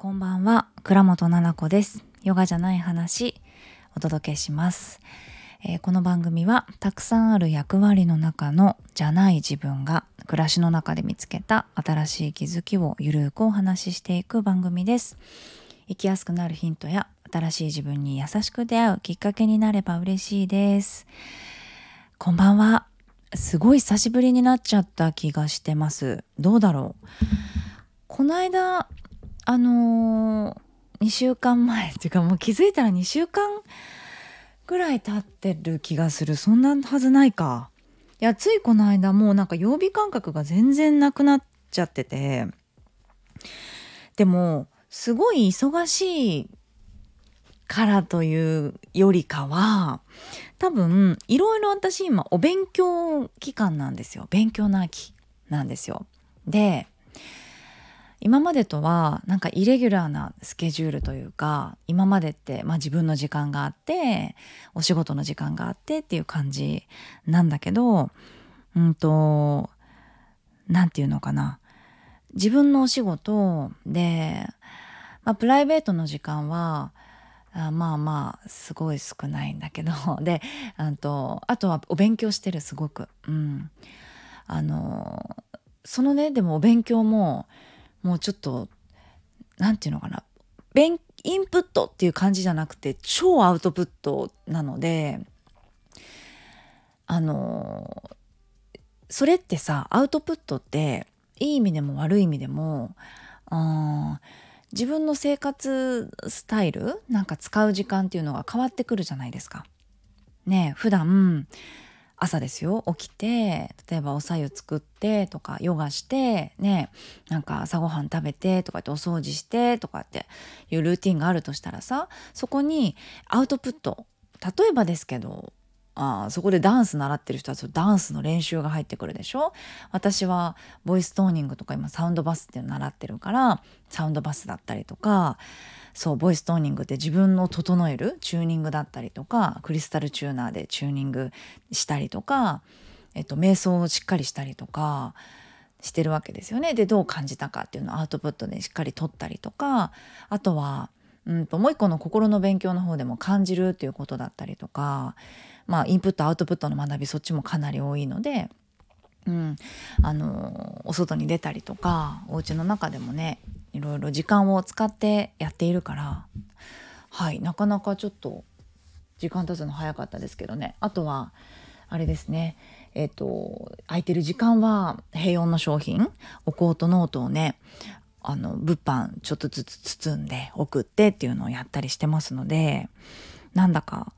こんばんは。倉本奈々子です。ヨガじゃない話お届けします、えー、この番組はたくさんある役割の中のじゃない自分が暮らしの中で見つけた新しい気づきをゆるくお話ししていく番組です。生きやすくなるヒントや新しい自分に優しく出会うきっかけになれば嬉しいです。こんばんは。すごい久しぶりになっちゃった気がしてます。どうだろう。この間あのー、2週間前っていうかもう気づいたら2週間ぐらい経ってる気がする。そんなはずないか。いやついこの間もうなんか曜日感覚が全然なくなっちゃってて。でもすごい忙しいからというよりかは多分いろいろ私今お勉強期間なんですよ。勉強の秋なんですよ。で今までとはなんかイレギュラーなスケジュールというか今までって、まあ、自分の時間があってお仕事の時間があってっていう感じなんだけどうんと何て言うのかな自分のお仕事で、まあ、プライベートの時間はあまあまあすごい少ないんだけどであとあとはお勉強してるすごく。うん、あのそのねでもお勉強ももうちょっと何て言うのかな勉インプットっていう感じじゃなくて超アウトプットなのであのそれってさアウトプットっていい意味でも悪い意味でもあ自分の生活スタイルなんか使う時間っていうのが変わってくるじゃないですか。ね普段朝ですよ。起きて例えばおさゆ作ってとかヨガしてねなんか朝ごはん食べてとかってお掃除してとかっていうルーティンがあるとしたらさそこにアウトプット例えばですけどあそこでダンス習ってる人はダンスの練習が入ってくるでしょ？私はボイストーニングとか今サウンドバスっていうの習ってるからサウンドバスだったりとかそうボイストーニングって自分を整えるチューニングだったりとかクリスタルチューナーでチューニングしたりとか、えっと、瞑想をしっかりしたりとかしてるわけですよね。でどう感じたかっていうのをアウトプットでしっかり取ったりとかあとはうんともう一個の心の勉強の方でも感じるっていうことだったりとかまあインプットアウトプットの学びそっちもかなり多いので。うん、あのお外に出たりとかお家の中でもねいろいろ時間を使ってやっているからはいなかなかちょっと時間経つの早かったですけどね。あとはあれですね。えっ、ー、と空いてる時間は平穏の商品お香とノートをねあの物販ちょっとずつ包んで送ってっていうのをやったりしてますのでなんだか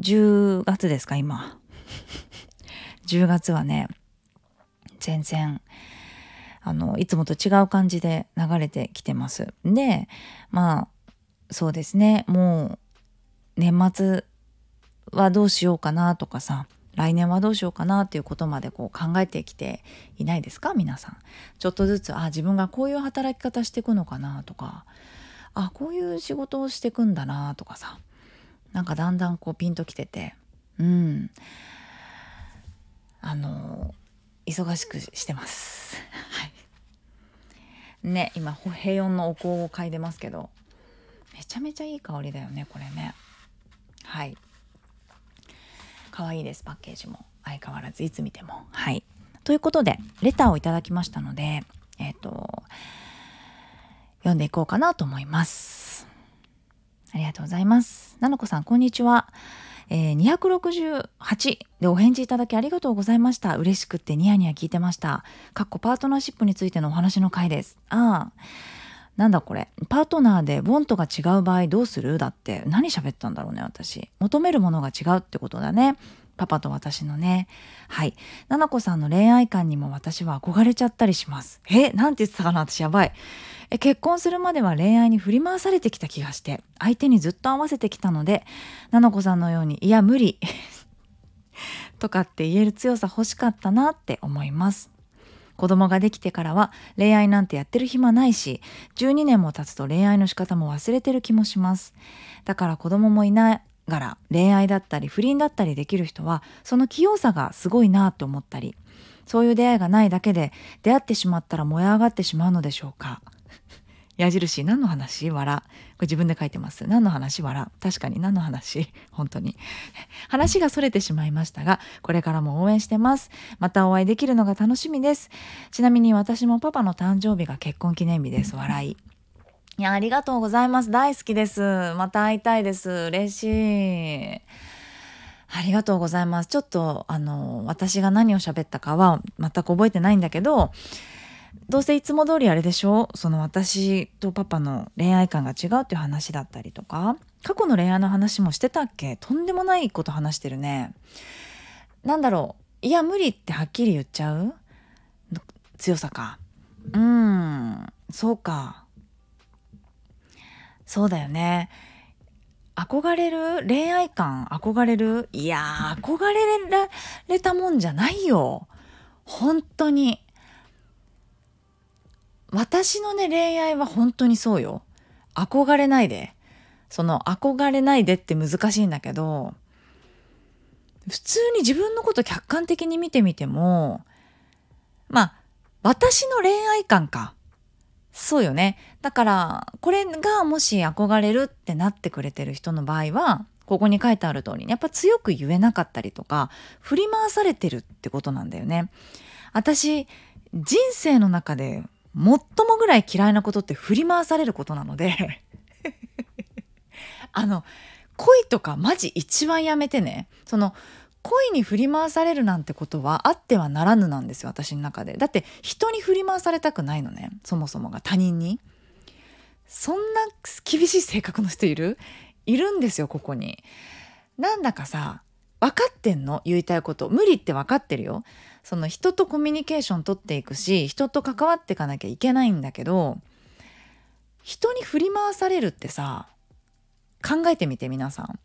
10月ですか今。10月はね全然あのいつもと違う感じで流れてきてます。でまあそうですねもう年末はどうしようかなとかさ来年はどうしようかなっていうことまでこう考えてきていないですか？皆さん。ちょっとずつあ自分がこういう働き方していくのかなとかあこういう仕事をしていくんだなとかさなんかだんだんこうピンときててうんあの忙しくしてます。ね今平穏のお香を嗅いでますけど。めちゃめちゃいい香りだよねこれね。はい。可愛いですパッケージも。相変わらずいつ見ても。はい。ということでレターをいただきましたのでえっ、ー、と読んでいこうかなと思います。ありがとうございます。なのこさんこんにちは。えー、268でお返事いただきありがとうございました。嬉しくってニヤニヤ聞いてました。かっこパートナーシップについてのお話の回です。ああ。なんだこれ。パートナーでボントが違う場合どうする？だって何喋ったんだろうね、私。求めるものが違うってことだね。パパと私のね。はい。ななこさんの恋愛観にも私は憧れちゃったりします。え、なんて言ってたかな？私やばい。え結婚するまでは恋愛に振り回されてきた気がして相手にずっと合わせてきたので菜々子さんのようにいや無理 とかって言える強さ欲しかったなって思います。子供ができてからは恋愛なんてやってる暇ないし12年も経つと恋愛の仕方も忘れてる気もします。だから子供もいながら恋愛だったり不倫だったりできる人はその器用さがすごいなと思ったりそういう出会いがないだけで出会ってしまったら燃え上がってしまうのでしょうか。矢印何の話？笑。これ自分で書いてます。何の話？笑。確かに何の話？本当に。話がそれてしまいましたがこれからも応援してます。またお会いできるのが楽しみです。ちなみに私もパパの誕生日が結婚記念日です。笑い。いやありがとうございます。大好きです。また会いたいです。嬉しい。ありがとうございます。ちょっと、あの、私が何を喋ったかは全く覚えてないんだけど、どうせいつも通りあれでしょ？その私とパパの恋愛観が違うっていう話だったりとか過去の恋愛の話もしてたっけ？とんでもないこと話してるね。なんだろう？いや無理ってはっきり言っちゃう？強さか。うんそうか。そうだよね。憧れる？恋愛観？憧れる？いや憧れられたもんじゃないよ。本当に。私のね、恋愛は本当にそうよ。憧れないで。その憧れないでって難しいんだけど、普通に自分のこと客観的に見てみても、まあ、私の恋愛観か。そうよね。だから、これがもし憧れるってなってくれてる人の場合は、ここに書いてある通りに、やっぱ強く言えなかったりとか、振り回されてるってことなんだよね。私、人生の中で最もぐらい嫌いなことって振り回されることなので。あの恋とかマジ一番やめてね。その恋に振り回されるなんてことはあってはならぬなんですよ私の中で。だって人に振り回されたくないのねそもそもが他人に。そんな厳しい性格の人いる？いるんですよここに。なんだかさ分かってんの？言いたいこと。無理って分かってるよ。その人とコミュニケーション取っていくし人と関わっていかなきゃいけないんだけど人に振り回されるってさ考えてみて皆さん。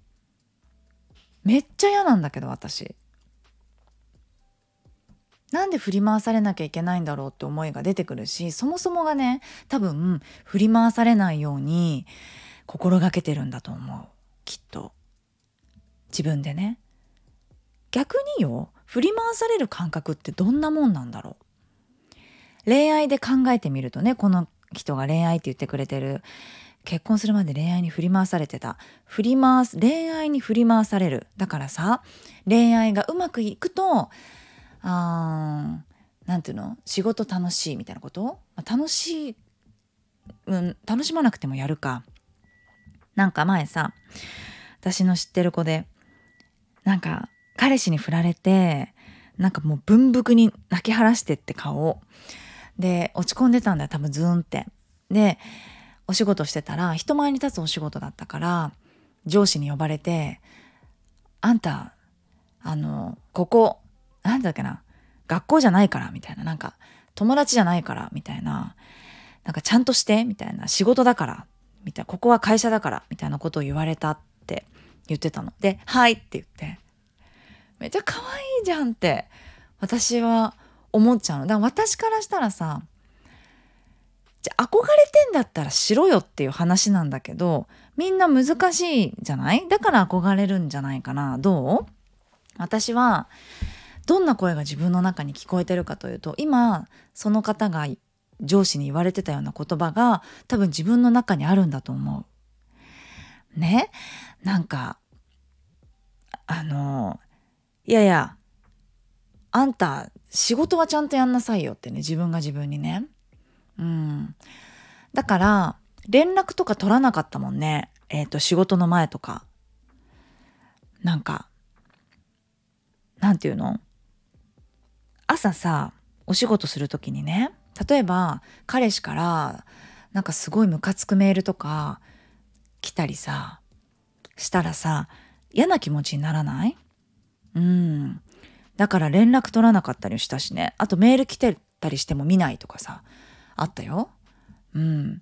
めっちゃ嫌なんだけど私。なんで振り回されなきゃいけないんだろうって思いが出てくるしそもそもがね多分振り回されないように心がけてるんだと思う。きっと。自分でね。逆によ振り回される感覚ってどんなもんなんだろう？恋愛で考えてみるとねこの人が恋愛って言ってくれてる結婚するまで恋愛に振り回されてた。振り回す恋愛に振り回される。だからさ恋愛がうまくいくとあなんていうの？仕事楽しいみたいなこと、楽しい、うん、楽しまなくてもやるか。なんか前さ私の知ってる子でなんか彼氏に振られてなんかもう文福に泣き晴らしてって顔。で落ち込んでたんだよ多分ズーンって。でお仕事してたら人前に立つお仕事だったから上司に呼ばれて「あんたあのここなんだっけな学校じゃないから」みたいな。なんか友達じゃないからみたいな。なんかちゃんとしてみたいな。仕事だからみたいな。ここは会社だからみたいなことを言われたって言ってたの。で「はい」って言って。めっちゃ可愛いじゃんって私は思っちゃうの。だから私からしたらさじゃ憧れてんだったらしろよっていう話なんだけどみんな難しいじゃない？だから憧れるんじゃないかな。どう？私はどんな声が自分の中に聞こえてるかというと今その方が上司に言われてたような言葉が多分自分の中にあるんだと思う。ね？なんかあのいやいや、あんた、仕事はちゃんとやんなさいよってね、自分が自分にね。うん。だから、連絡とか取らなかったもんね。えっ、ー、と、仕事の前とか。なんか、なんていうの？朝さ、お仕事する時にね、例えば、彼氏から、なんかすごいムカつくメールとか来たりさ、したらさ、嫌な気持ちにならない？うん。だから連絡取らなかったりしたしね。あとメール来てたりしても見ないとかさ、あったよ。うん。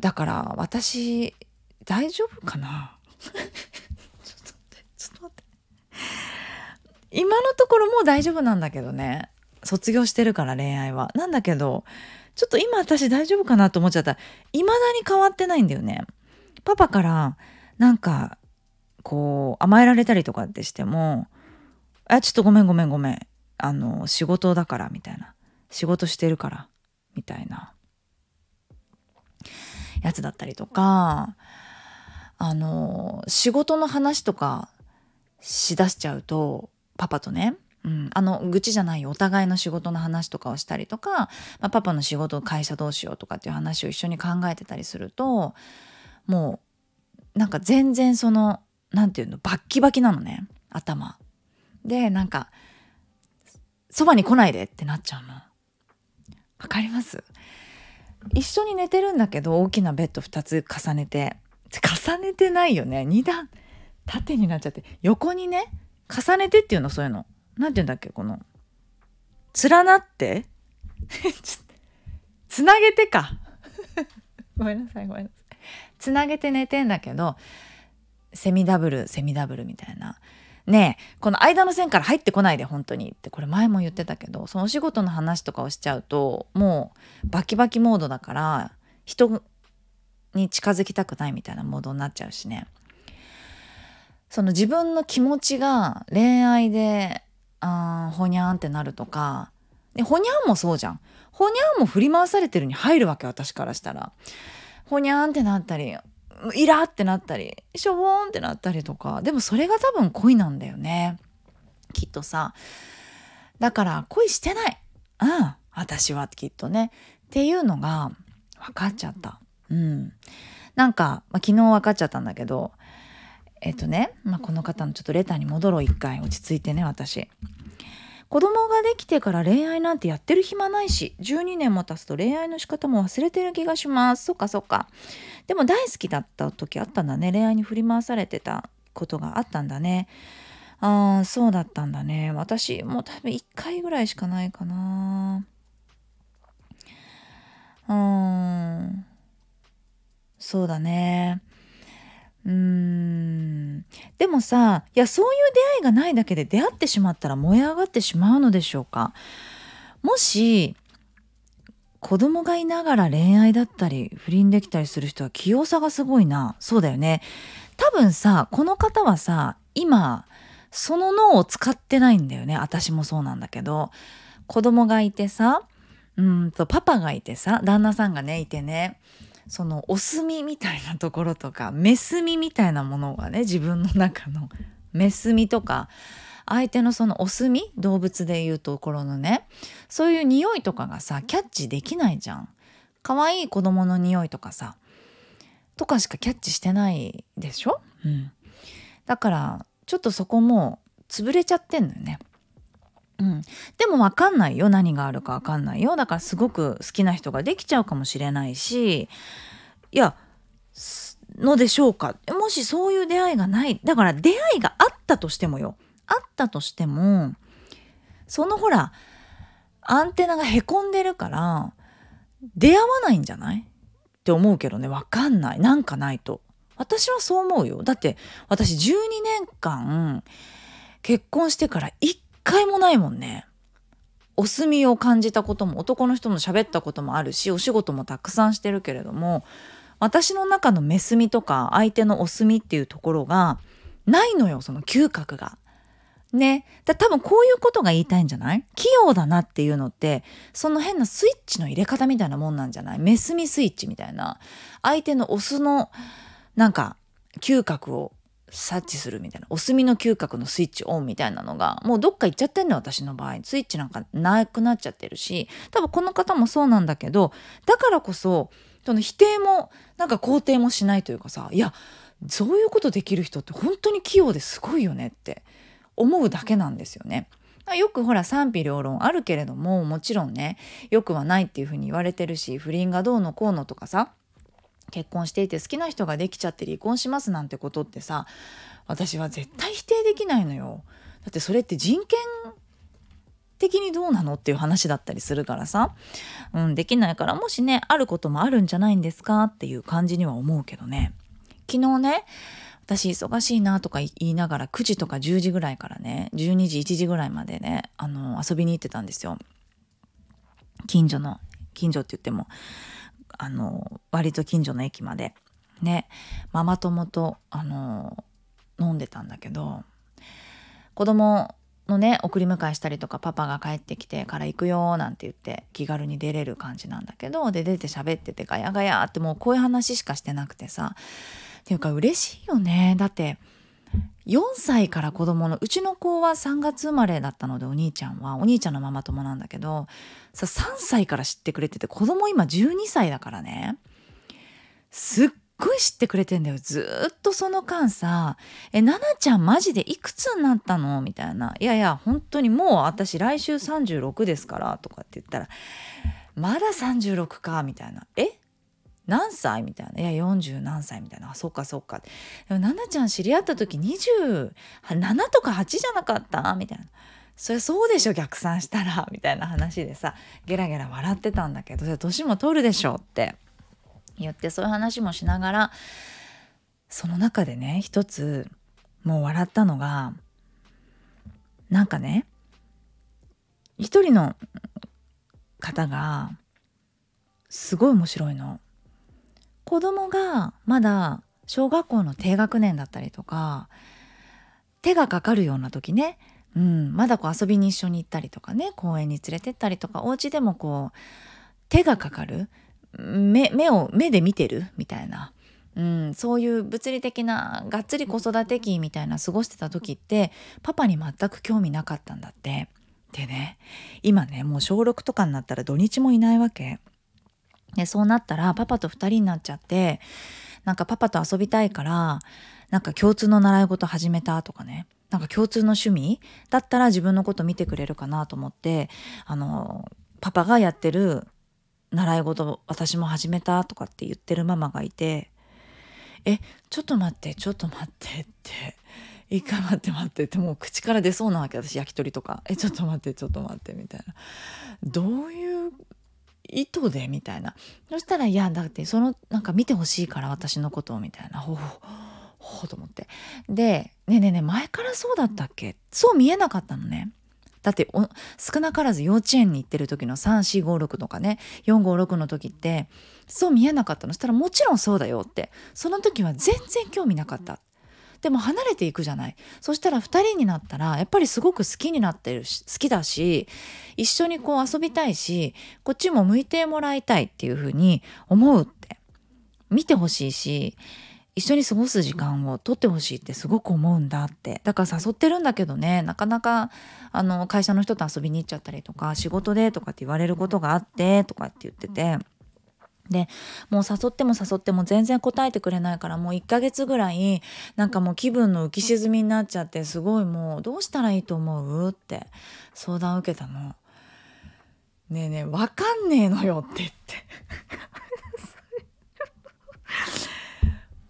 だから私、大丈夫かな？ちょっと待って、ちょっと待って。今のところもう大丈夫なんだけどね。卒業してるから恋愛は。なんだけど、ちょっと今私大丈夫かなと思っちゃったら、未だに変わってないんだよね。パパから、なんか、こう甘えられたりとかってしても「あちょっとごめんごめんごめん。あの仕事だから」みたいな「仕事してるから」みたいな。やつだったりとかあの仕事の話とかしだしちゃうとパパとねうん、あの愚痴じゃないお互いの仕事の話とかをしたりとか、まあ、パパの仕事会社どうしようとかっていう話を一緒に考えてたりするともうなんか全然その何て言うの？バッキバキなのね。頭。でなんかそばに来ないでってなっちゃうの。わかります？一緒に寝てるんだけど大きなベッド2つ重ねて。重ねてないよね。2段。縦になっちゃって。横にね重ねてっていうのそういうの。何て言うんだっけこの。連なって。つなげてか。ごめんなさいごめんなさい。つなげて寝てんだけどセミダブルセミダブルみたいな。ねえこの間の線から入ってこないで本当にってこれ前も言ってたけどそのお仕事の話とかをしちゃうともうバキバキモードだから人に近づきたくないみたいなモードになっちゃうしね。その自分の気持ちが恋愛であほにゃんってなるとかでほにゃんもそうじゃん。ほにゃんも振り回されてるに入るわけ私からしたら。ほにゃんってなったりイラってなったりしょぼーんってなったりとかでもそれが多分恋なんだよね。きっとさ。だから恋してない。うん。私はきっとね。っていうのが分かっちゃった。うん。なんか、まあ、昨日分かっちゃったんだけどえっとね、まあ、この方のちょっとレターに戻ろう。一回。落ち着いてね私。子供ができてから恋愛なんてやってる暇ないし12年も経つと恋愛の仕方も忘れてる気がします。そっかそっか。でも大好きだった時あったんだね。恋愛に振り回されてたことがあったんだね。ああそうだったんだね。私もう多分1回ぐらいしかないかな。うん。そうだね。でもさいやそういう出会いがないだけで出会ってしまったら燃え上がってしまうのでしょうか？もし子供がいながら恋愛だったり不倫できたりする人は器用さがすごいな。そうだよね。多分さこの方はさ今その脳を使ってないんだよね。私もそうなんだけど。子供がいてさうんとパパがいてさ旦那さんがねいてね。そのお墨みたいなところとかメスみみたいなものがね自分の中のメスみとか相手のそのお墨動物でいうところのねそういう匂いとかがさキャッチできないじゃん。可愛い子供の匂いとかさとかしかキャッチしてないでしょ、うん、だからちょっとそこも潰れちゃってんのよね。うん、でも分かんないよ。何があるか分かんないよ。だからすごく好きな人ができちゃうかもしれないし。いやのでしょうか。もしそういう出会いがない。だから出会いがあったとしてもよ。あったとしてもそのほらアンテナがへこんでるから出会わないんじゃない？って思うけどね。分かんない。なんかないと。私はそう思うよ。だって私12年間結婚してから一回もないもんね。お墨を感じたことも男の人も喋ったこともあるしお仕事もたくさんしてるけれども私の中のメスみとか相手のお墨っていうところがないのよその嗅覚が。ね。だ多分こういうことが言いたいんじゃない？器用だなっていうのってその変なスイッチの入れ方みたいなもんなんじゃない？メスみスイッチみたいな相手のオスのなんか嗅覚を察知するみたいな。お墨の嗅覚のスイッチオンみたいなのがもうどっか行っちゃってんの私の場合。スイッチなんかなくなっちゃってるし。多分この方もそうなんだけどだからこそその否定もなんか肯定もしないというかさいやそういうことできる人って本当に器用ですごいよねって思うだけなんですよね。よくほら賛否両論あるけれどももちろんねよくはないっていうふうに言われてるし不倫がどうのこうのとかさ結婚していて好きな人ができちゃって離婚しますなんてことってさ私は絶対否定できないのよ。だってそれって人権的にどうなのっていう話だったりするからさ、うん、できないからもしねあることもあるんじゃないんですかっていう感じには思うけどね。昨日ね私忙しいなとか言いながら9時とか10時ぐらいからね12時1時ぐらいまでねあの遊びに行ってたんですよ。近所の近所って言ってもあの割と近所の駅まで。ねママ友とあの飲んでたんだけど子供のね送り迎えしたりとかパパが帰ってきてから行くよなんて言って気軽に出れる感じなんだけどで出て喋っててガヤガヤってもうこういう話しかしてなくてさ。っていうか嬉しいよね。だって4歳から子供のうちの子は3月生まれだったのでお兄ちゃんはお兄ちゃんのママ友なんだけどさ3歳から知ってくれてて子供今12歳だからね。すっごい知ってくれてんだよ。ずっとその間さ「えななちゃんマジでいくつになったの?」みたいな「いやいや本当にもう私来週36ですから」とかって言ったら「まだ36か」みたいな「え？何歳？みたいな。いや、40何歳みたいな。あ、そっかそっか。でも、奈々ちゃん知り合った時27とか8じゃなかった？みたいな。それそうでしょ逆算したらみたいな話でさゲラゲラ笑ってたんだけど年も取るでしょって言ってそういう話もしながらその中でね一つもう笑ったのがなんかね一人の方がすごい面白いの。子供がまだ小学校の低学年だったりとか手がかかるような時ね、うん、まだこう遊びに一緒に行ったりとかね公園に連れてったりとかお家でもこう手がかかる目目を目で見てるみたいな、うん、そういう物理的ながっつり子育て期みたいな過ごしてた時ってパパに全く興味なかったんだって。でね今ねもう小6とかになったら土日もいないわけ。でそうなったらパパと2人になっちゃってなんかパパと遊びたいからなんか共通の習い事始めたとかね。なんか共通の趣味だったら自分のこと見てくれるかなと思ってあのパパがやってる習い事私も始めたとかって言ってるママがいて「えちょっと待ってちょっと待って」って「一回待って待って」ってもう口から出そうなわけ私焼き鳥とか「えちょっと待ってちょっと待って」みたいな。どういう意図でみたいな。そしたら「いやだってそのなんか見てほしいから私のことを」みたいな。ほうほう。と思って。で「ねえねえねえ前からそうだったっけ?」そう見えなかったのね。だって少なからず幼稚園に行ってる時の3456とかね。456の時ってそう見えなかったの。そしたらもちろんそうだよって。その時は全然興味なかった。でも離れていくじゃないそしたら2人になったらやっぱりすごく好きになってるし好きだし一緒にこう遊びたいしこっちも向いてもらいたいっていうふうに思うって見てほしいし一緒に過ごす時間を取ってほしいってすごく思うんだってだから誘ってるんだけどねなかなかあの会社の人と遊びに行っちゃったりとか仕事でとかって言われることがあってとかって言ってて。でもう誘っても誘っても全然答えてくれないからもう1ヶ月ぐらいなんかもう気分の浮き沈みになっちゃってすごいもうどうしたらいいと思うって相談を受けたの。ねえねえわかんねえのよって言って。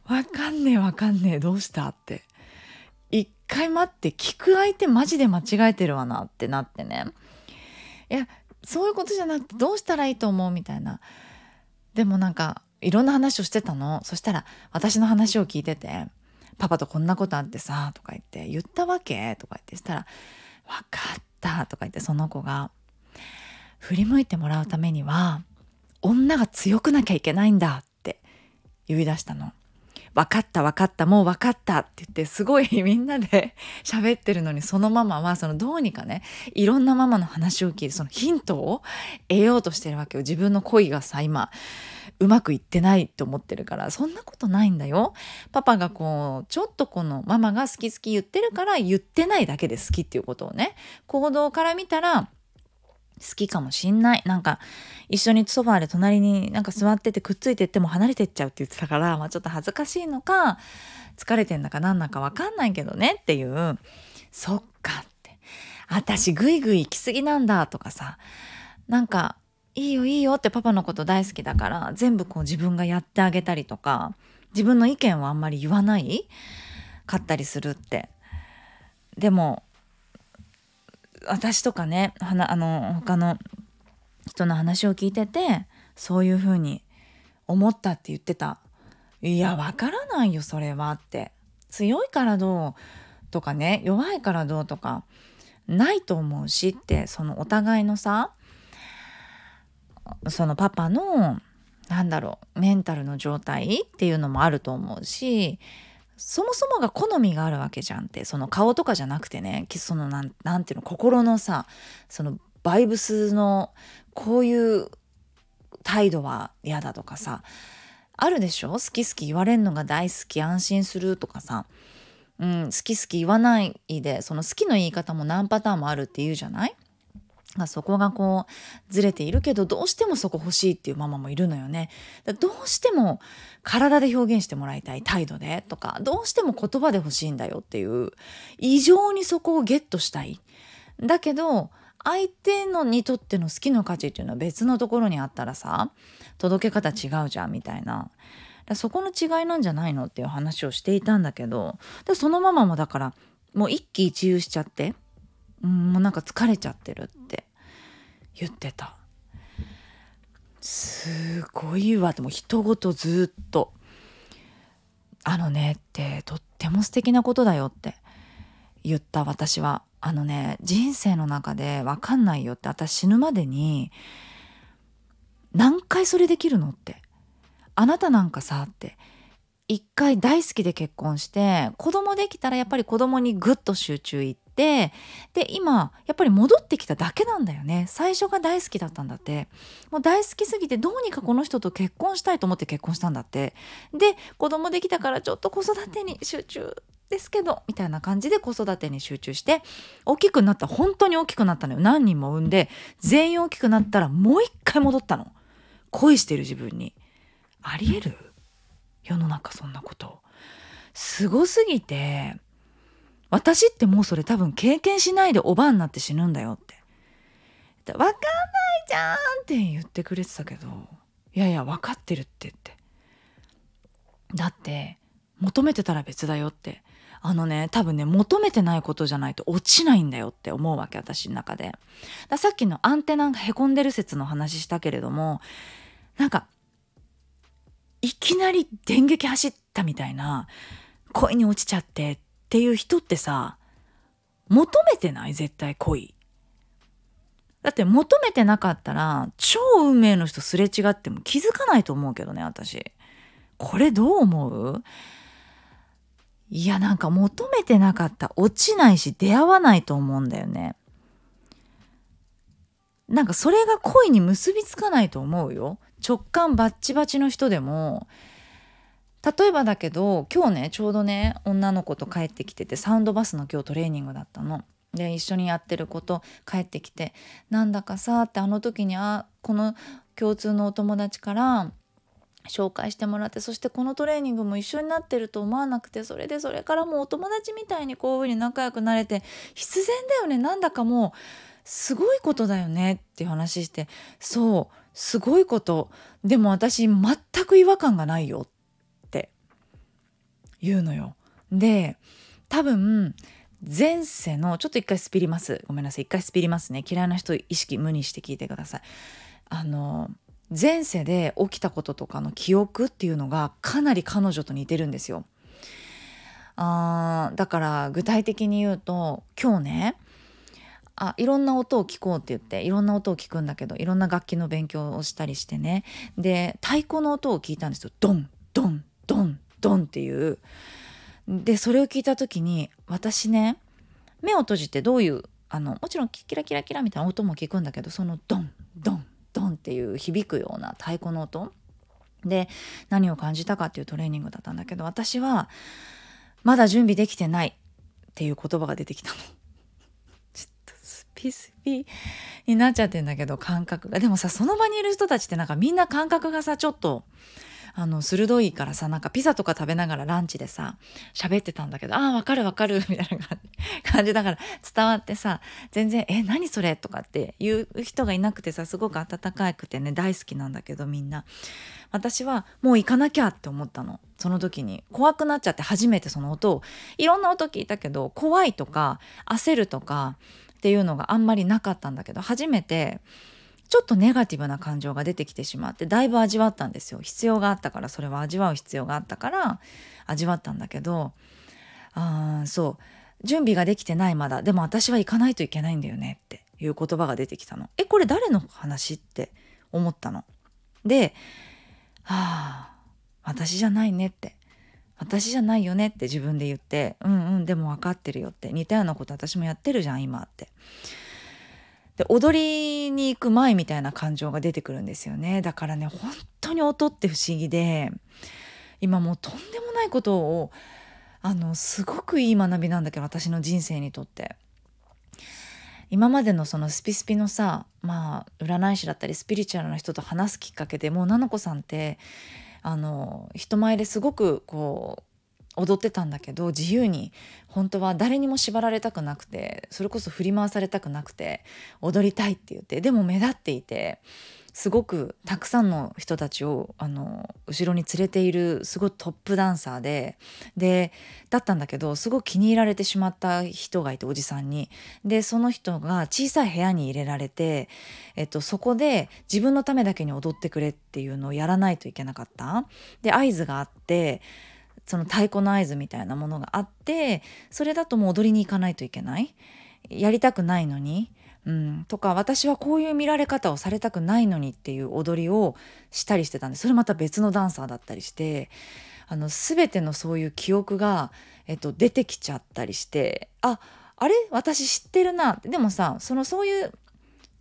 わかんねえわかんねえどうしたって。一回待って聞く相手マジで間違えてるわなってなってね。いやそういうことじゃなくてどうしたらいいと思うみたいな。でもなんかいろんな話をしてたのそしたら私の話を聞いてて「パパとこんなことあってさ」とか言って「言ったわけ?」とか言ってしたら「分かった」とか言ってその子が「振り向いてもらうためには女が強くなきゃいけないんだ」って言い出したの。分かった分かったもう分かったって言ってすごいみんなで 喋ってるのにそのママはそのどうにかねいろんなママの話を聞いてそのヒントを得ようとしてるわけよ。自分の恋がさ今うまくいってないと思ってるから。そんなことないんだよ。パパがこうちょっとこのママが好き好き言ってるから言ってないだけで好きっていうことをね行動から見たら好きかもしんない。なんか一緒にソファーで隣になんか座っててくっついてっても離れてっちゃうって言ってたから、まあ、ちょっと恥ずかしいのか疲れてんだかなんだか分かんないけどねっていう。そっかって。私グイグイ行き過ぎなんだとかさ。なんかいいよいいよってパパのこと大好きだから全部こう自分がやってあげたりとか自分の意見はあんまり言わない？かったりするって。でも私とかねあの他の人の話を聞いててそういうふうに思ったって言ってた。いやわからないよそれはって。強いからどうとかね弱いからどうとかないと思うしってそのお互いのさそのパパのなんだろうメンタルの状態っていうのもあると思うしそもそもが好みがあるわけじゃんってその顔とかじゃなくてねそのなんなんていうの心のさそのバイブスのこういう態度は嫌だとかさあるでしょ？好き好き言われんのが大好き安心するとかさ、うん、好き好き言わないでその好きの言い方も何パターンもあるって言うじゃない？そこがこうずれているけどどうしてもそこ欲しいっていうママもいるのよね。どうしても体で表現してもらいたい態度でとかどうしても言葉で欲しいんだよっていう異常にそこをゲットしたい。だけど相手のにとっての好きの価値っていうのは別のところにあったらさ届け方違うじゃんみたいな。そこの違いなんじゃないのっていう話をしていたんだけどそのママもだからもう一喜一憂しちゃってもうなんか疲れちゃってるって言ってた。すごいわ。ってもう人ごとずっとあのねってとっても素敵なことだよって言った私は。あのね人生の中で分かんないよって私死ぬまでに何回それできるのってあなたなんかさって一回大好きで結婚して子供できたらやっぱり子供にぐっと集中いってで今やっぱり戻ってきただけなんだよね。最初が大好きだったんだって。もう大好きすぎてどうにかこの人と結婚したいと思って結婚したんだって。で子供できたからちょっと子育てに集中ですけどみたいな感じで子育てに集中して大きくなった本当に大きくなったのよ。何人も産んで全員大きくなったらもう一回戻ったの。恋してる自分に。ありえる？世の中そんなこと。すごすぎて私ってもうそれ多分経験しないでおばあになって死ぬんだよって「分かんないじゃん」って言ってくれてたけどいやいや分かってるってって。だって求めてたら別だよって。あのね多分ね求めてないことじゃないと落ちないんだよって思うわけ私の中で。さっきのアンテナがへこんでる説の話したけれどもなんかいきなり電撃走ったみたいな恋に落ちちゃってっていう人ってさ求めてない？絶対恋。だって求めてなかったら超運命の人すれ違っても気づかないと思うけどね私。これどう思う？いやなんか求めてなかった落ちないし出会わないと思うんだよね。なんかそれが恋に結びつかないと思うよ。直感バッチバチの人でも例えばだけど今日ねちょうどね女の子と帰ってきててサウンドバスの今日トレーニングだったの。で一緒にやってること帰ってきてなんだかさってあの時にあこの共通のお友達から紹介してもらってそしてこのトレーニングも一緒になってると思わなくてそれでそれからもうお友達みたいにこういうふうに仲良くなれて必然だよね。なんだかもうすごいことだよね。っていう話して。そう。すごいことでも私全く違和感がないよって言うのよ。で多分前世のちょっと一回スピりますごめんなさい一回スピりますね嫌いな人意識無にして聞いてください。あの前世で起きたこととかの記憶っていうのがかなり彼女と似てるんですよ。あだから具体的に言うと今日ねあいろんな音を聞こうって言っていろんな音を聞くんだけどいろんな楽器の勉強をしたりしてね。で太鼓の音を聞いたんですよ。ドンドンドンドンっていう。でそれを聞いた時に私ね目を閉じてどういうあのもちろんキラキラキラみたいな音も聞くんだけどそのドンドンドンっていう響くような太鼓の音。で何を感じたかっていうトレーニングだったんだけど私はまだ準備できてないっていう言葉が出てきたの。ピスピになっちゃってんだけど感覚が。でもさその場にいる人たちってなんかみんな感覚がさちょっとあの鋭いからさなんかピザとか食べながらランチでさ喋ってたんだけど「ああわかるわかる」みたいな感じだから伝わってさ全然「え何それ?」とかっていう人がいなくてさすごく温かくてね大好きなんだけどみんな。私はもう行かなきゃって思ったの。その時に。怖くなっちゃって初めてその音を。いろんな音聞いたけど怖いとか焦るとかっていうのがあんまりなかったんだけど初めてちょっとネガティブな感情が出てきてしまってだいぶ味わったんですよ。必要があったからそれは味わう必要があったから味わったんだけどあーそう。準備ができてないまだ。でも私は行かないといけないんだよねっていう言葉が出てきたの。えこれ誰の話って思ったの。ではあ私じゃないねって。私じゃないよねって自分で言ってうんうんでも分かってるよって。似たようなこと私もやってるじゃん今って。で踊りに行く前みたいな感情が出てくるんですよね。だからね本当に音って不思議で今もうとんでもないことをあのすごくいい学びなんだけど私の人生にとって。今までのそのスピスピのさまあ占い師だったりスピリチュアルな人と話すきっかけでもう菜々子さんってあの人前ですごくこう踊ってたんだけど自由に本当は誰にも縛られたくなくてそれこそ振り回されたくなくて踊りたいって言ってでも目立っていてすごくたくさんの人たちをあの後ろに連れているすごいトップダンサーででだったんだけどすごく気に入られてしまった人がいておじさんにでその人が小さい部屋に入れられて、えっと、そこで自分のためだけに踊ってくれっていうのをやらないといけなかった。で合図があってその太鼓の合図みたいなものがあってそれだともう踊りに行かないといけないやりたくないのに、うん、とか私はこういう見られ方をされたくないのにっていう踊りをしたりしてたんでそれまた別のダンサーだったりしてあの全てのそういう記憶が、えっと、出てきちゃったりしてああれ？私知ってるな。でもさそのそういう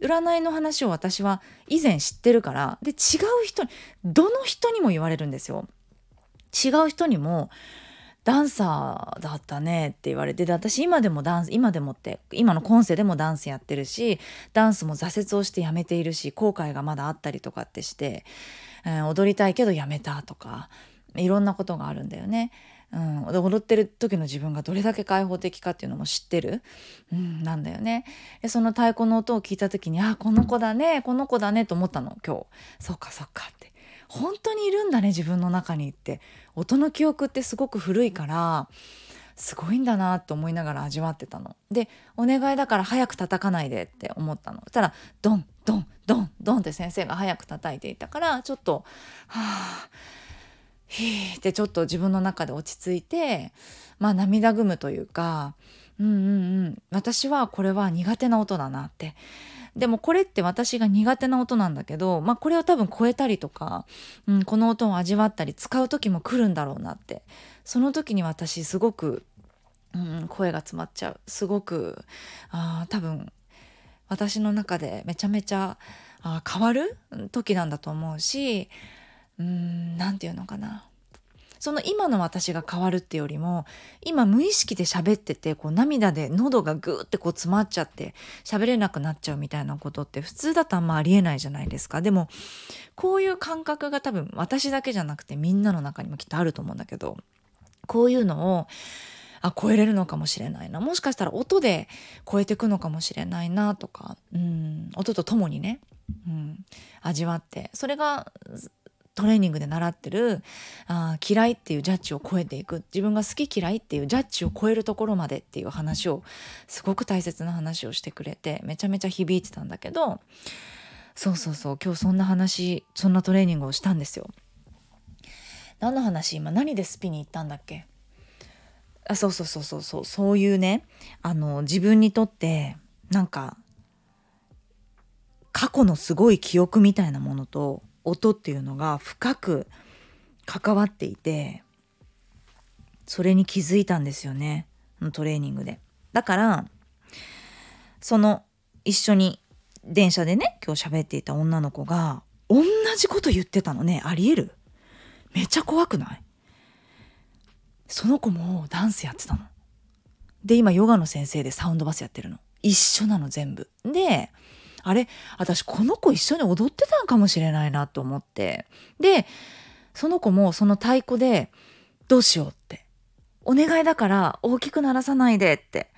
占いの話を私は以前知ってるからで違う人にどの人にも言われるんですよ。違う人にもダンサーだったねって言われてで私今でもダンス今でもって今の今世でもダンスやってるしダンスも挫折をしてやめているし後悔がまだあったりとかってして、えー、踊りたいけどやめたとかいろんなことがあるんだよね。うん、踊ってる時の自分がどれだけ開放的かっていうのも知ってる、うん、なんだよね。でその太鼓の音を聞いた時にあこの子だねこの子だねと思ったの今日。そっかそっかって。本当にいるんだね自分の中にって音の記憶ってすごく古いからすごいんだなと思いながら味わってたの。でお願いだから早く叩かないでって思ったの。そしたらドンドンドンドンって先生が早く叩いていたからちょっとはあひーってちょっと自分の中で落ち着いてまあ涙ぐむというかうんうんうん私はこれは苦手な音だなってでもこれって私が苦手な音なんだけど、まあ、これを多分超えたりとか、うん、この音を味わったり使う時も来るんだろうなって。その時に私すごく、うん、声が詰まっちゃう。すごくあ多分私の中でめちゃめちゃあ変わる時なんだと思うし何て言うのかな。その今の私が変わるってよりも今無意識で喋っててこう涙で喉がグーってこう詰まっちゃって喋れなくなっちゃうみたいなことって普通だとあんまありえないじゃないですか。でもこういう感覚が多分私だけじゃなくてみんなの中にもきっとあると思うんだけどこういうのをあ超えれるのかもしれないな。もしかしたら音で超えていくのかもしれないなとかうん音とともにね、うん、味わってそれがトレーニングで習ってるあ嫌いっていうジャッジを超えていく。自分が好き嫌いっていうジャッジを超えるところまでっていう話をすごく大切な話をしてくれてめちゃめちゃ響いてたんだけどそうそうそう今日そんな話そんなトレーニングをしたんですよ。何の話？今何でスピに行ったんだっけ？あそうそうそうそうそうそういうねあの自分にとってなんか過去のすごい記憶みたいなものと音っていうのが深く関わっていてそれに気づいたんですよねトレーニングで。だからその一緒に電車でね今日喋っていた女の子が同じこと言ってたのねありえる？めっちゃ怖くない？その子もダンスやってたの。で今ヨガの先生でサウンドバスやってるの。一緒なの全部。であれ私この子一緒に踊ってたんかもしれないなと思って。でその子もその太鼓でどうしようって。お願いだから大きく鳴らさないでって。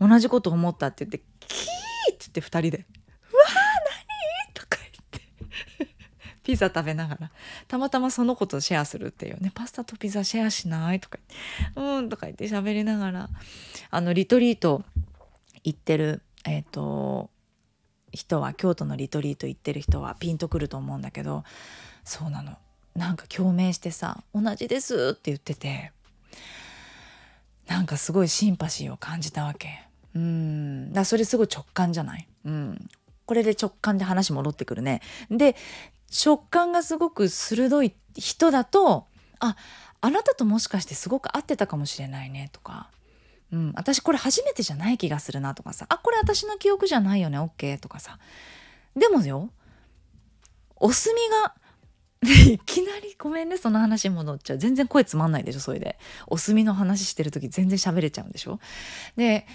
同じこと思ったって言ってキーって言って2人で「うわー何?」とか言って。ピザ食べながら。たまたまその子とシェアするっていうね。パスタとピザシェアしないとか言って「うん」とか言って喋りながら。あのリトリート行ってるえっ、ー、と人は京都のリトリート行ってる人はピンとくると思うんだけどそうなの。なんか共鳴してさ「同じです」って言っててなんかすごいシンパシーを感じたわけ。うん。だそれすごい直感じゃない？うん。これで直感で話戻ってくるね。で直感がすごく鋭い人だとああなたともしかしてすごく合ってたかもしれないねとか、うん、私これ初めてじゃない気がするなとかさ。あこれ私の記憶じゃないよね。OK とかさ。でもよお墨が いきなりごめんね。その話戻っちゃう。全然声つまんないでしょそれで。お墨の話してる時全然喋れちゃうんでしょ。で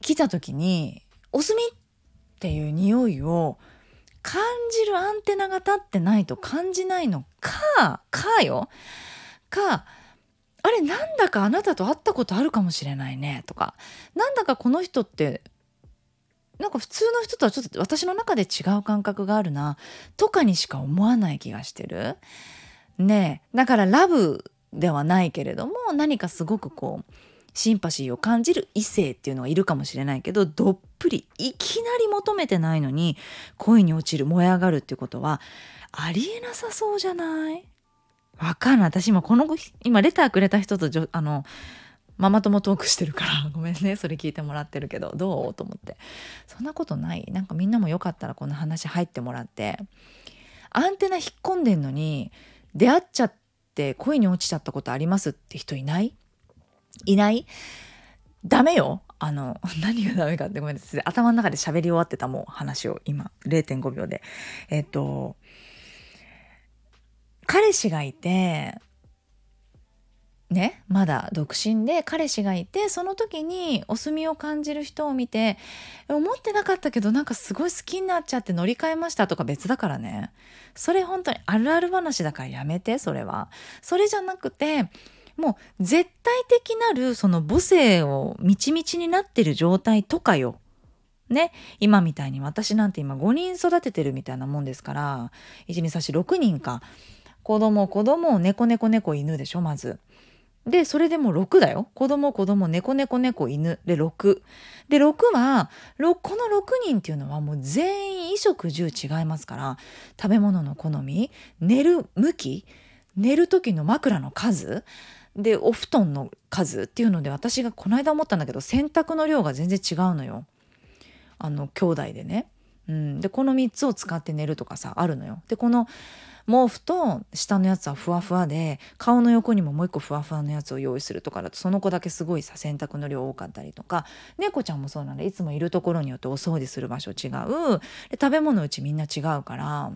来た時にお墨っていう匂いを感じるアンテナが立ってないと感じないのかかよ。かあれなんだかあなたと会ったことあるかもしれないねとか。なんだかこの人ってなんか普通の人とはちょっと私の中で違う感覚があるなとかにしか思わない気がしてる。ねえ。だからラブではないけれども何かすごくこうシンパシーを感じる異性っていうのはいるかもしれないけどどっぷりいきなり求めてないのに恋に落ちる燃え上がるっていうことはありえなさそうじゃない？わかんない。私今この今レターくれた人とあのママ友トークしてるから。ごめんね。それ聞いてもらってるけど。どう？と思って。そんなことない。なんかみんなもよかったらこの話入ってもらって。アンテナ引っ込んでんのに出会っちゃって恋に落ちちゃったことありますって人いない？いない？ダメよ。あの 何がダメかってごめんなさい。頭の中で喋り終わってたもう話を今。0.5秒で。えっと彼氏がいてねまだ独身で彼氏がいてその時にお墨を感じる人を見て思ってなかったけどなんかすごい好きになっちゃって乗り換えましたとか別だからね。それ本当にあるある話だからやめてそれは。それじゃなくてもう絶対的なるその母性をみちみちになってる状態とかよ。ね。今みたいに私なんて今5人育ててるみたいなもんですから1236人か。子供子供猫猫猫犬でしょまず。で、それでも6だよ。子供、子供、猫、猫、猫、犬。で、6。で、6は、この6人っていうのはもう全員衣食住違いますから、食べ物の好み、寝る向き、寝る時の枕の数、で、お布団の数っていうので、私がこの間思ったんだけど、洗濯の量が全然違うのよ。あの、兄弟でね。うん。で、この3つを使って寝るとかさ、あるのよ。で、この、毛布と下のやつはふわふわで顔の横にももう一個ふわふわのやつを用意するとかだとその子だけすごいさ洗濯の量多かったりとか猫ちゃんもそうなんでいつもいるところによってお掃除する場所違うで食べ物うちみんな違うから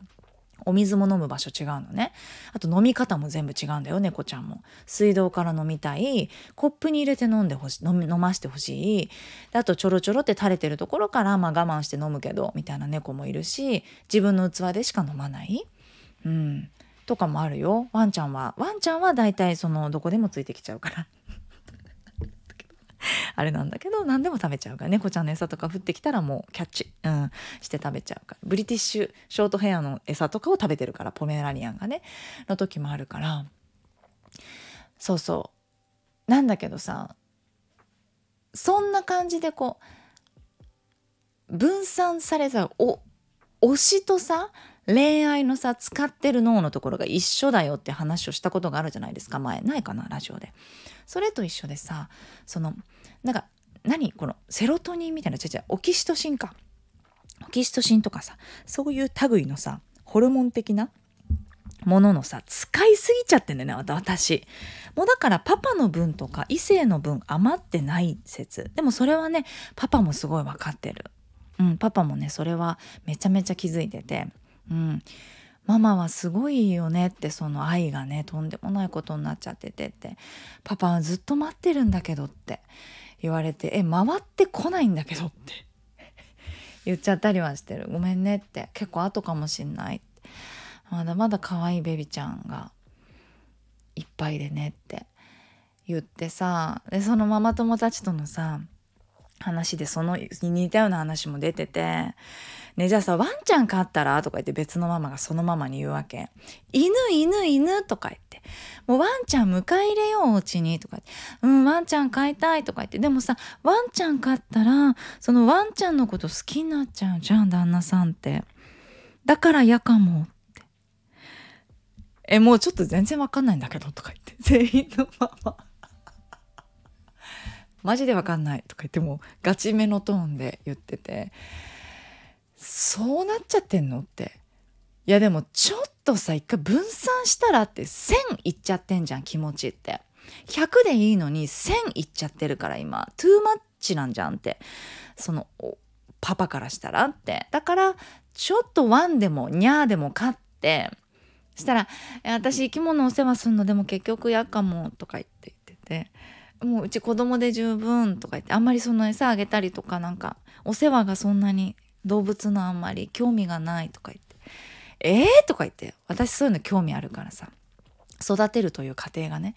お水も飲む場所違うのね。あと飲み方も全部違うんだよ、猫ちゃんも。水道から飲みたい。コップに入れて飲んでほしい。飲飲ましてほしい。あとちょろちょろって垂れてるところから、まあ我慢して飲むけど、みたいな猫もいるし、自分の器でしか飲まない。うん、とかもあるよワンちゃんはワンちゃんは大体そのどこでもついてきちゃうから あれなんだけど何でも食べちゃうから猫ちゃんの餌とか降ってきたらもうキャッチ、うん、して食べちゃうから。ブリティッシュショートヘアの餌とかを食べてるからポメラニアンがね。の時もあるから。そうそう。なんだけどさそんな感じでこう分散されたお推しとさ恋愛のさ使ってる脳のところが一緒だよって話をしたことがあるじゃないですか。前。ないかなラジオで。それと一緒でさそのなんか何このセロトニンみたいなちゃちゃオキシトシンか。オキシトシンとかさそういう類のさホルモン的なもののさ使いすぎちゃってんだよね私。もうだからパパの分とか異性の分余ってない説。でもそれはねパパもすごい分かってる。うんパパもねそれはめちゃめちゃ気づいてて。うん、ママはすごいよねってその愛がねとんでもないことになっちゃっててってパパはずっと待ってるんだけどって。言われてえ回ってこないんだけどって。言っちゃったりはしてるごめんねって結構後かもしんないまだまだ可愛いベビちゃんがいっぱいでねって。言ってさでそのママ友達とのさ話でその似たような話も出てて。ねじゃあさワンちゃん飼ったら？とか言って別のママがそのママに言うわけ。犬犬犬とか言って。もうワンちゃん迎え入れようお家にとか言って。うんワンちゃん飼いたいとか言って。でもさワンちゃん飼ったらそのワンちゃんのこと好きになっちゃうじゃん旦那さんって。だから嫌かもって。えもうちょっと全然わかんないんだけどとか言って。全員のママ。マジでわかんないとか言ってもガチめのトーンで言ってて。そうなっちゃってんのって。いやでもちょっとさ一回分散したらって1000いっちゃってんじゃん気持ちって。100でいいのに1000いっちゃってるから今。トゥーマッチなんじゃんって。そのパパからしたらって。だからちょっとワンでもニャーでも飼って。したら「私生き物お世話すんのでも結局やかも」とか言って言ってて。もううち子供で十分とか言ってあんまりその餌あげたりとかなんかお世話がそんなに動物のあんまり興味がないとか言って「えー?」とか言って私そういうの興味あるからさ育てるという過程がね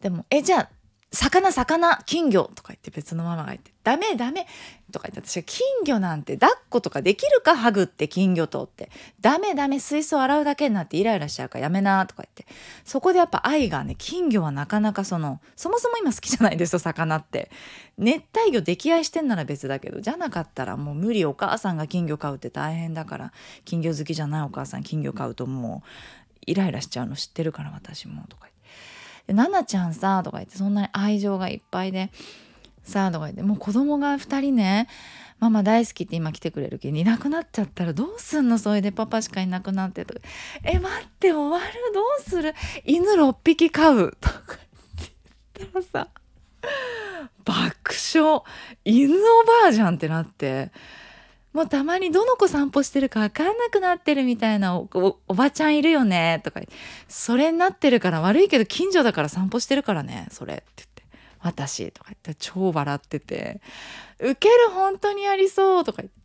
でも「えじゃあ魚魚金魚とか言って別のママが言ってダメダメとか言って私は金魚なんて抱っことかできるか？ハグって金魚とって。ダメダメ水槽洗うだけになってイライラしちゃうからやめなとか言って。そこでやっぱ愛がね金魚はなかなかそのそもそも今好きじゃないですよ魚って。熱帯魚溺愛してんなら別だけどじゃなかったらもう無理お母さんが金魚飼うって大変だから金魚好きじゃないお母さん金魚飼うともうイライラしちゃうの知ってるから私もとか言って。で「奈々ちゃんさ」とか言ってそんなに愛情がいっぱいで「さ」とか言ってもう子供が2人ねママ大好きって今来てくれる気にいなくなっちゃったらどうすんの？それでパパしかいなくなってとか「え待って終わる？どうする？犬6匹飼う」とか言ったらさ爆笑。犬おばあじゃんってなって。もうたまにどの子散歩してるか分かんなくなってるみたいなおばちゃんいるよねとか。それになってるから悪いけど近所だから散歩してるからねそれって言って。私とか言って超笑ってて。ウケる本当にありそうとか言って。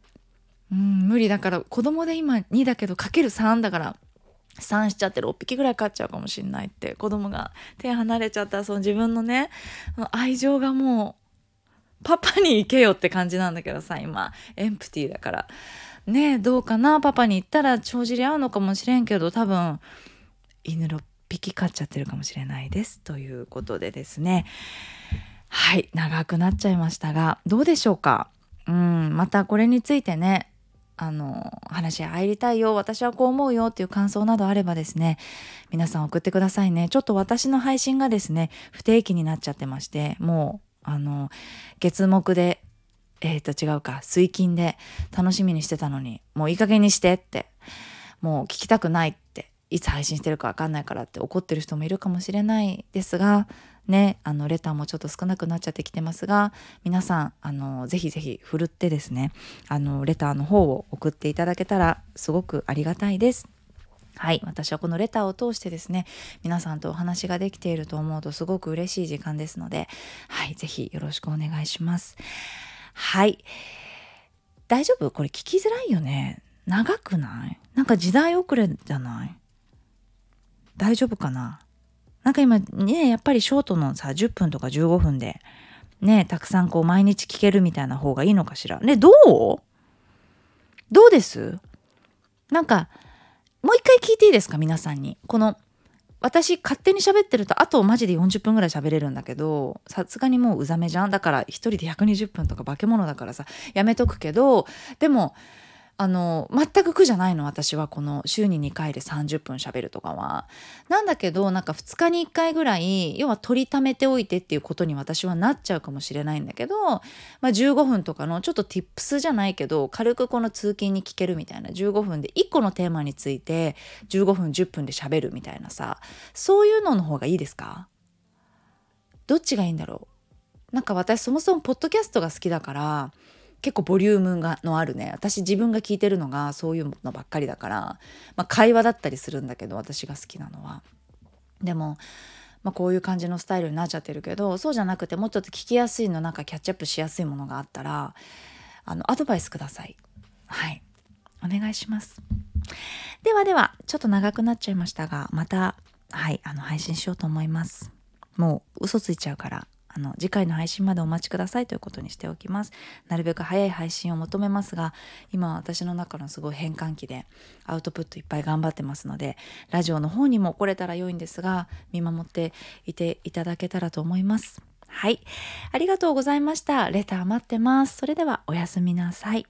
うん無理。だから子供で今2だけどかける3だから3しちゃって6匹ぐらい飼っちゃうかもしんないって。子供が手離れちゃったらその自分のね愛情がもうパパに行けよって感じなんだけどさ今。エンプティーだから。ねえどうかな？パパに行ったら帳尻合うのかもしれんけど多分犬6匹飼っちゃってるかもしれないです。ということでですね。はい長くなっちゃいましたがどうでしょうか？うんまたこれについてねあの話し入りたいよ。私はこう思うよっていう感想などあればですね皆さん送ってくださいね。ちょっと私の配信がですね不定期になっちゃってましてもうあの月目でえっ、ー、と違うか水金で楽しみにしてたのにもういい加減にしてってもう聞きたくないっていつ配信してるか分かんないからって怒ってる人もいるかもしれないですがねあのレターもちょっと少なくなっちゃってきてますが皆さんあのぜひぜひふるってですねあのレターの方を送っていただけたらすごくありがたいです。はい。私はこのレターを通してですね、皆さんとお話ができていると思うとすごく嬉しい時間ですので、はい。ぜひよろしくお願いします。はい。大丈夫？これ聞きづらいよね。長くない？なんか時代遅れじゃない？大丈夫かな？なんか今ね、やっぱりショートのさ、10分とか15分で、ね、たくさんこう毎日聞けるみたいな方がいいのかしら？ね、どう？どうです？なんか、もう一回聞いていいですか皆さんに。この私勝手に喋ってるとあとマジで40分ぐらい喋れるんだけどさすがにもううざめじゃんだから一人で120分とか化け物だからさやめとくけどでもあの全く苦じゃないの私はこの週に2回で30分しゃべるとかは。なんだけどなんか2日に1回ぐらい要は取りためておいてっていうことに私はなっちゃうかもしれないんだけど、まあ、15分とかのちょっと tips じゃないけど軽くこの通勤に聞けるみたいな15分で1個のテーマについて15分10分でしゃべるみたいなさそういうのの方がいいですか？どっちがいいんだろう？なんか私そもそもポッドキャストが好きだから結構ボリュームがのあるね私自分が聞いてるのがそういうのばっかりだから、まあ、会話だったりするんだけど私が好きなのは。でも、まあ、こういう感じのスタイルになっちゃってるけどそうじゃなくてもうちょっと聞きやすいのなんかキャッチアップしやすいものがあったらあのアドバイスください。はいお願いします。ではではちょっと長くなっちゃいましたがまたはいあの配信しようと思います。もう嘘ついちゃうからあの次回の配信までお待ちくださいということにしておきます。なるべく早い配信を求めますが今私の中のすごい変換期でアウトプットいっぱい頑張ってますのでラジオの方にも来れたら良いんですが見守っていていただけたらと思います。はい。ありがとうございました。レター待ってます。それではおやすみなさい。